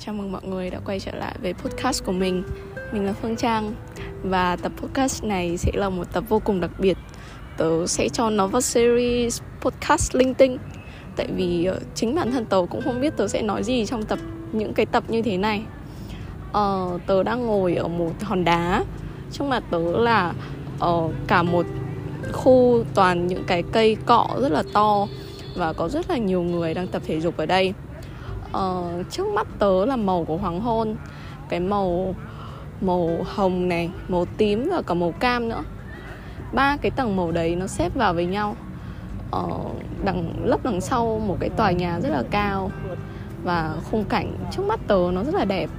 chào mừng mọi người đã quay trở lại với podcast của mình. Mình là Phương Trang Và tập podcast này sẽ là một tập vô cùng đặc biệt. Tớ sẽ cho nó vào series podcast linh tinh. Tại vì ờ, chính bản thân tớ cũng không biết tớ sẽ nói gì trong tập những cái tập như thế này. Ờ, Tớ đang ngồi ở một hòn đá. Trong mặt tớ là uh, cả một khu toàn những cái cây cọ rất là to Và có rất là nhiều người đang tập thể dục ở đây uh, trước mắt tớ là màu của hoàng hôn cái màu màu hồng này màu tím và cả màu cam nữa. Ba cái tầng màu đấy nó xếp vào với nhau. Ở đằng lớp đằng sau một cái tòa nhà rất là cao và khung cảnh trước mắt tớ nó rất là đẹp.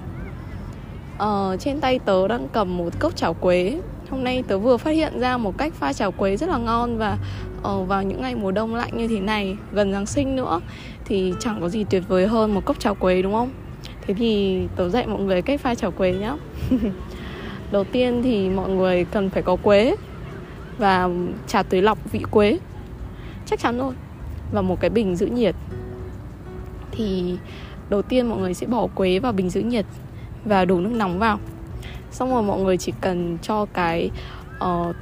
Uh, trên tay tớ đang cầm một cốc chảo quế hôm nay tớ vừa phát hiện ra một cách pha trà quế rất là ngon và uh, vào những ngày mùa đông lạnh như thế này gần giáng sinh nữa thì chẳng có gì tuyệt vời hơn một cốc cháo quế đúng không? Thế thì tớ dạy mọi người cách pha cháo quế nhá. Đầu tiên thì mọi người cần phải có quế và trà tưới lọc vị quế. Chắc chắn rồi. Và một cái bình giữ nhiệt. Thì đầu tiên mọi người sẽ bỏ quế vào bình giữ nhiệt và đổ nước nóng vào xong rồi mọi người chỉ cần cho cái uh,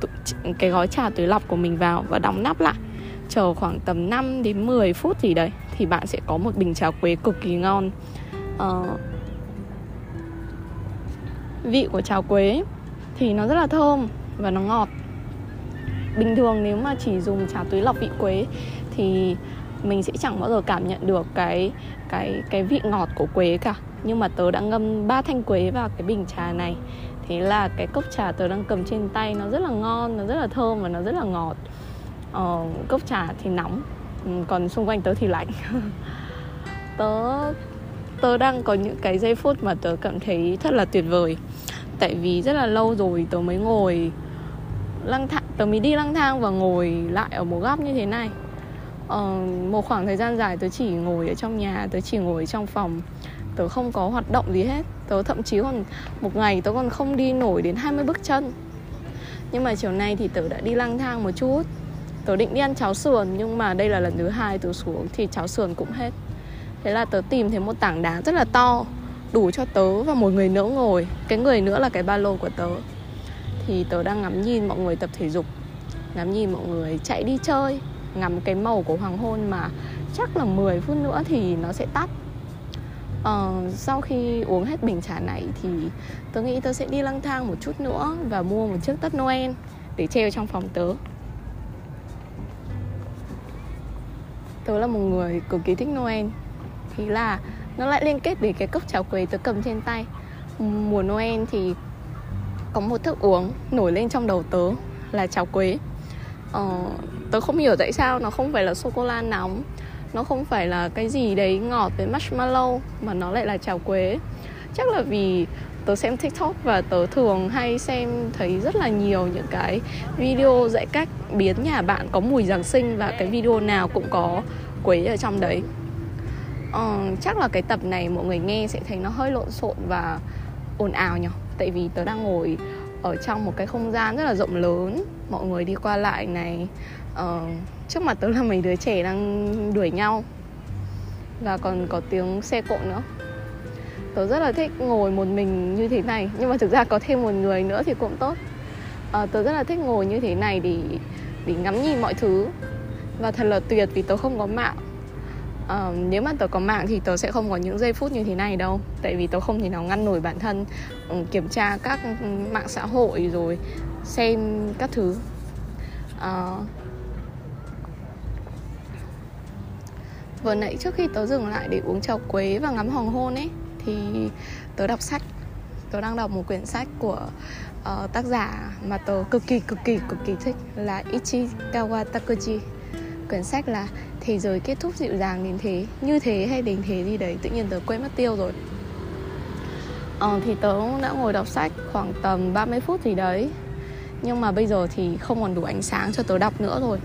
cái gói trà túi lọc của mình vào và đóng nắp lại. Chờ khoảng tầm 5 đến 10 phút gì đấy thì bạn sẽ có một bình trà quế cực kỳ ngon. Uh, vị của trà quế thì nó rất là thơm và nó ngọt. Bình thường nếu mà chỉ dùng trà túi lọc vị quế thì mình sẽ chẳng bao giờ cảm nhận được cái cái cái vị ngọt của quế cả. Nhưng mà tớ đã ngâm ba thanh quế vào cái bình trà này. Thế là cái cốc trà tớ đang cầm trên tay nó rất là ngon nó rất là thơm và nó rất là ngọt. Ờ, cốc trà thì nóng ừ, còn xung quanh tớ thì lạnh. Tớ tớ đang có những cái giây phút mà tớ cảm thấy thật là tuyệt vời. Tại vì rất là lâu rồi tớ mới ngồi lang thang tớ mới đi lang thang và ngồi lại ở một góc như thế này uh, một khoảng thời gian dài tớ chỉ ngồi ở trong nhà tớ chỉ ngồi trong phòng. Tớ không có hoạt động gì hết. Tớ thậm chí còn một ngày tớ còn không đi nổi đến 20 bước chân. Nhưng mà chiều nay thì tớ đã đi lang thang một chút. Tớ định đi ăn cháo sườn nhưng mà đây là lần thứ hai tớ xuống thì cháo sườn cũng hết. Thế là tớ tìm thấy một tảng đá rất là to đủ cho tớ và một người nữa ngồi. Cái người nữa là cái ba lô của tớ. Thì tớ đang ngắm nhìn mọi người tập thể dục. Ngắm nhìn mọi người chạy đi chơi ngắm cái màu của hoàng hôn mà chắc là 10 phút nữa thì nó sẽ tắt. Uh, sau khi uống hết bình trà này thì tớ nghĩ tớ sẽ đi lang thang một chút nữa và mua một chiếc tất noel để treo trong phòng tớ. Tớ là một người cực kỳ thích noel. Thì là nó lại liên kết đến cái cốc cháo quế tớ cầm trên tay. Mùa noel thì có một thức uống nổi lên trong đầu tớ là cháo quế ờ, tớ không hiểu tại sao nó không phải là sô cô la nóng. Nó không phải là cái gì đấy ngọt với marshmallow mà nó lại là trào quế. Chắc là vì tớ xem tiktok và tớ thường hay xem thấy rất là nhiều những cái video dạy cách biến nhà bạn có mùi giáng sinh và cái video nào cũng có quế ở trong đấy. Ờ, chắc là cái tập này mọi người nghe sẽ thấy nó hơi lộn xộn và ồn ào nhỉ? Tại vì tớ đang ngồi ở trong một cái không gian rất là rộng lớn. Mọi người đi qua lại này uh, trước mặt tớ là mấy đứa trẻ đang đuổi nhau. Và còn có tiếng xe cộ nữa. Tớ rất là thích ngồi một mình như thế này nhưng mà thực ra có thêm một người nữa thì cũng tốt. À, tớ rất là thích ngồi như thế này để để ngắm nhìn mọi thứ. Và thật là tuyệt vì tớ không có mạng uh, nếu mà tớ có mạng thì tớ sẽ không có những giây phút như thế này đâu. Tại vì tớ không thể nào ngăn nổi bản thân um, kiểm tra các ừ, mạng xã hội rồi xem các thứ. Uh, vừa nãy trước khi tớ dừng lại để uống trà quế và ngắm hoàng hôn ấy thì tớ đọc sách. Tớ đang đọc một quyển sách của uh, tác giả mà tớ cực kỳ cực kỳ cực kỳ thích là Ichikawa Takuji quyển sách là thế giới kết thúc dịu dàng đến thế như thế hay đến thế gì đấy tự nhiên tớ quên mất tiêu rồi. Ờ, thì tớ đã ngồi đọc sách khoảng tầm 30 phút gì đấy. Nhưng mà bây giờ thì không còn đủ ánh sáng cho tớ đọc nữa rồi.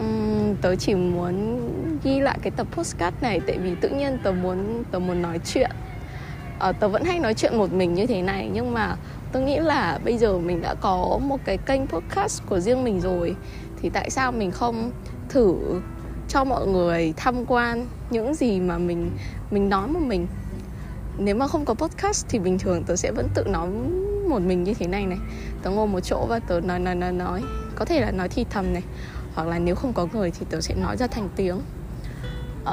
Uhm, tớ chỉ muốn ghi lại cái tập postcard này tại vì tự nhiên tớ muốn tớ muốn nói chuyện. Ờ, tớ vẫn hay nói chuyện một mình như thế này nhưng mà tôi nghĩ là bây giờ mình đã có một cái kênh podcast của riêng mình rồi thì tại sao mình không thử cho mọi người tham quan những gì mà mình mình nói một mình? Nếu mà không có podcast thì bình thường tớ sẽ vẫn tự nói một mình như thế này này. Tớ ngồi một chỗ và tớ nói nói nói nói. Có thể là nói thì thầm này hoặc là nếu không có người thì tớ sẽ nói ra thành tiếng. Uh,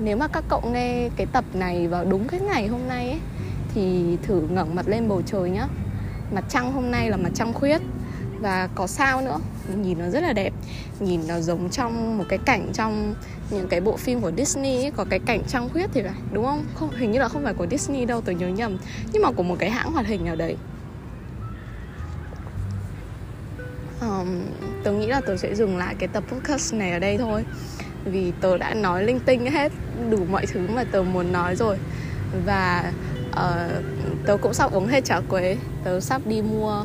nếu mà các cậu nghe cái tập này vào đúng cái ngày hôm nay ấy, thì thử ngẩng mặt lên bầu trời nhá. Mặt trăng hôm nay là mặt trăng khuyết và có sao nữa. Nhìn nó rất là đẹp. Nhìn nó giống trong một cái cảnh trong những cái bộ phim của Disney ấy, có cái cảnh trăng khuyết thì phải đúng không? Không hình như là không phải của Disney đâu tôi nhớ nhầm. Nhưng mà của một cái hãng hoạt hình nào đấy. Um, tớ nghĩ là tớ sẽ dừng lại cái tập podcast này ở đây thôi. Vì tớ đã nói linh tinh hết đủ mọi thứ mà tớ muốn nói rồi. Và uh, tớ cũng sắp uống hết trà quế. Tớ sắp đi mua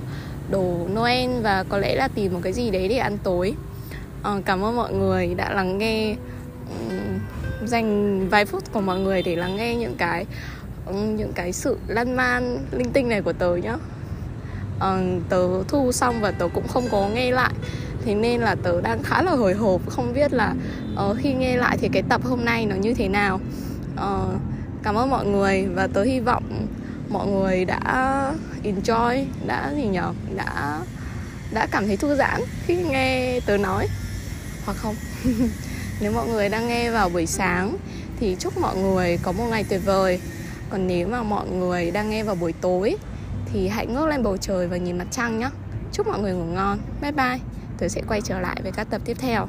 đồ Noel và có lẽ là tìm một cái gì đấy để ăn tối. Uh, cảm ơn mọi người đã lắng nghe um, dành vài phút của mọi người để lắng nghe những cái um, những cái sự lan man linh tinh này của tớ nhá. Uh, tớ thu xong và tớ cũng không có nghe lại. Thế nên là tớ đang khá là hồi hộp không biết là uh, khi nghe lại thì cái tập hôm nay nó như thế nào. Uh, cảm ơn mọi người và tớ hy vọng mọi người đã enjoy, đã gì nhở? Đã đã cảm thấy thư giãn khi nghe tớ nói. Hoặc không? Nếu mọi người đang nghe vào buổi sáng, thì chúc mọi người có một ngày tuyệt vời. Còn nếu mà mọi người đang nghe vào buổi tối, thì hãy ngước lên bầu trời và nhìn mặt trăng nhé. Chúc mọi người ngủ ngon. Bye bye. Tôi sẽ quay trở lại với các tập tiếp theo.